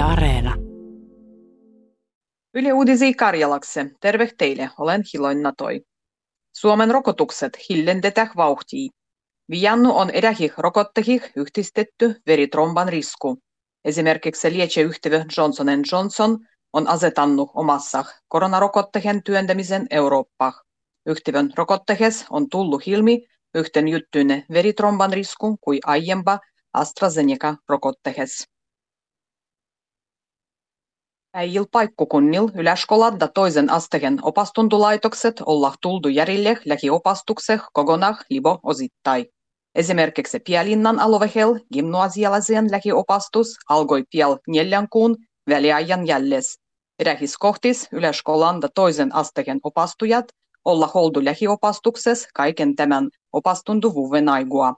Yle Areena. Yle Uudisi Karjalakse. Terve teille, olen Hiloin Toi. Suomen rokotukset hillendetään vauhtia. Viannu on edähih rokottehih yhdistetty veritromban risku. Esimerkiksi lietseyhtiö Johnson Johnson on asetannut omassa koronarokottehen työntämisen Eurooppaan. Yhtiön rokottehes on tullut ilmi yhten juttuinen veritromban risku kuin aiempa AstraZeneca-rokottehes. Äijil paikkukunnil yläskoladda toisen asteen opastuntulaitokset olla tuldu järille lähiopastukseh kokonaan libo osittain. Esimerkiksi Pielinnan aluehel gymnasialaisen lähiopastus alkoi piel neljän kuun väliajan jälles. Rähiskohtis yläskolanda toisen asteen opastujat olla holdu lähiopastuksessa kaiken tämän opastuntuvuuden aigua.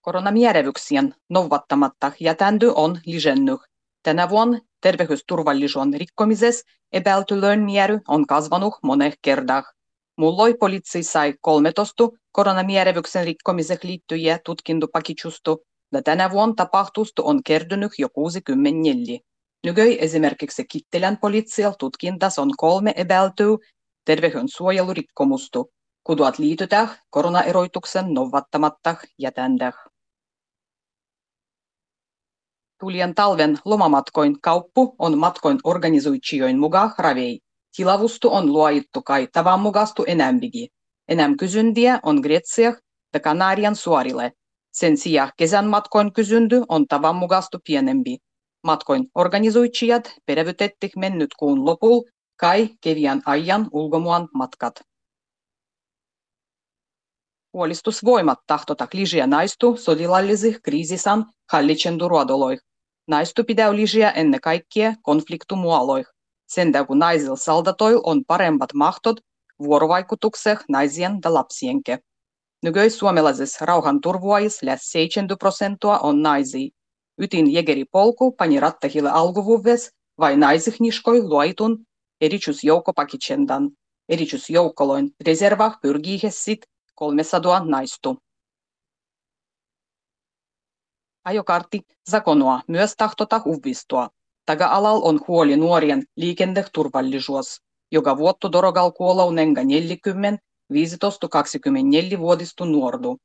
Koronamierevyksien noudattamatta jätändy on lisennyt. Tänä vuonna terveysturvallisuuden rikkomisessa epäiltyjen määrä on kasvanut monen kertaa. Mulloi poliitsi sai 13 koronamierevyksen rikkomiseen liittyjä tutkintopakitsustu, ja tänä vuonna tapahtustu on kertynyt jo 64. Nykyi esimerkiksi Kittilän poliitsial tutkintas on kolme epäiltyä terveyden suojelurikkomustu, kuduat liitytään koronaeroituksen noudattamatta jätäntä. Tulien talven lomamatkoin kauppu on matkoin organisoitsijoin mukaan ravei. Tilavustu on luoittu kai tavan mukastu enämbigi. Enäm kysyntiä on Gretsiah ja Kanarian suorille. Sen sijaan kesän matkoin kysynty on tavan mukastu pienempi. Matkoin organisoitsijat perävytetti mennyt kuun lopul kai kevian ajan ulkomuan matkat. Puolistusvoimat tahtota kližiä naistu sotilallisih kriisisan hallitsendu ruodoloih. Naistu pidäu ližiä ennen kaikkea konfliktumualoih. Sen kun naisilla saldatoil on paremmat mahtot vuorovaikutukseh naisien ja lapsienke. Nykyi suomalaisissa rauhanturvuajissa lähes 70 prosenttia on naisia. Ytin jägeri polku pani rattahille alkuvuves vai naisih niskoi luoitun erityisjoukkopakitsendan. Erityisjoukkoloin reservah pyrgii sit 300 naistu. Ajokartti zakonoa myös tahtota uvistua. Taga-alal on huoli nuorien liikenneturvallisuus, joka vuotto dorogal kuolau nenga 40 15-24-vuotistu nuordu.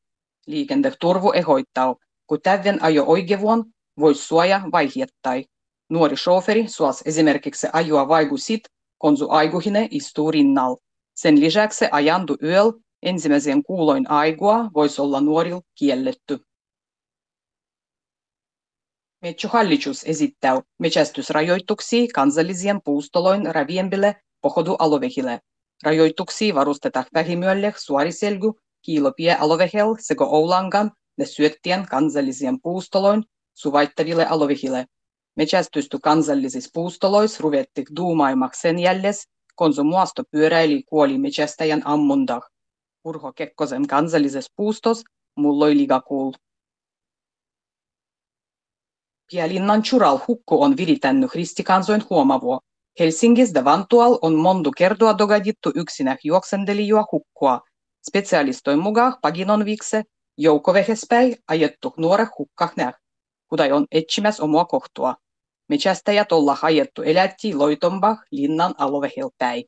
Liikenneturvu ehoittau, kun tävden ajo oikevuon voisi suoja vaihiettai. Nuori shoferi suos esimerkiksi ajoa vaigu sit, kun su aiguhine istuu rinnal. Sen lisäksi ajandu yöl ensimmäisen kuuloin aigua voisi olla nuoril kielletty. Metsähallitus esittää metsästysrajoituksia kansallisien puustoloin raviempille pohodu alovehille. Rajoituksia varustetaan vähimyölle suoriselgu, kiilopie alovehel sekä Oulangan ja syöttien kansallisien puustoloin suvaittaville alovehille. Metsästysty kansallisissa puustoloissa ruvettik duumaimaksi sen jälles, kun se muasto pyöräili kuoli metsästäjän ammundah. Urho Kekkosen kansallisessa puustos mulloi ligakuul. Pielinnan Chural hukku on viritännyt ristikansoin huomavua. Helsingis da Vantual on mondu kertoa dogadittu yksinä juoksendelijua hukkua. Specialistoin mukaan paginon vikse joukkovehespäi ajettu nuore hukkah näh, kudai on etsimäs omua kohtua. Metsästäjät olla ajettu elätti loitombah linnan alovehelpäi.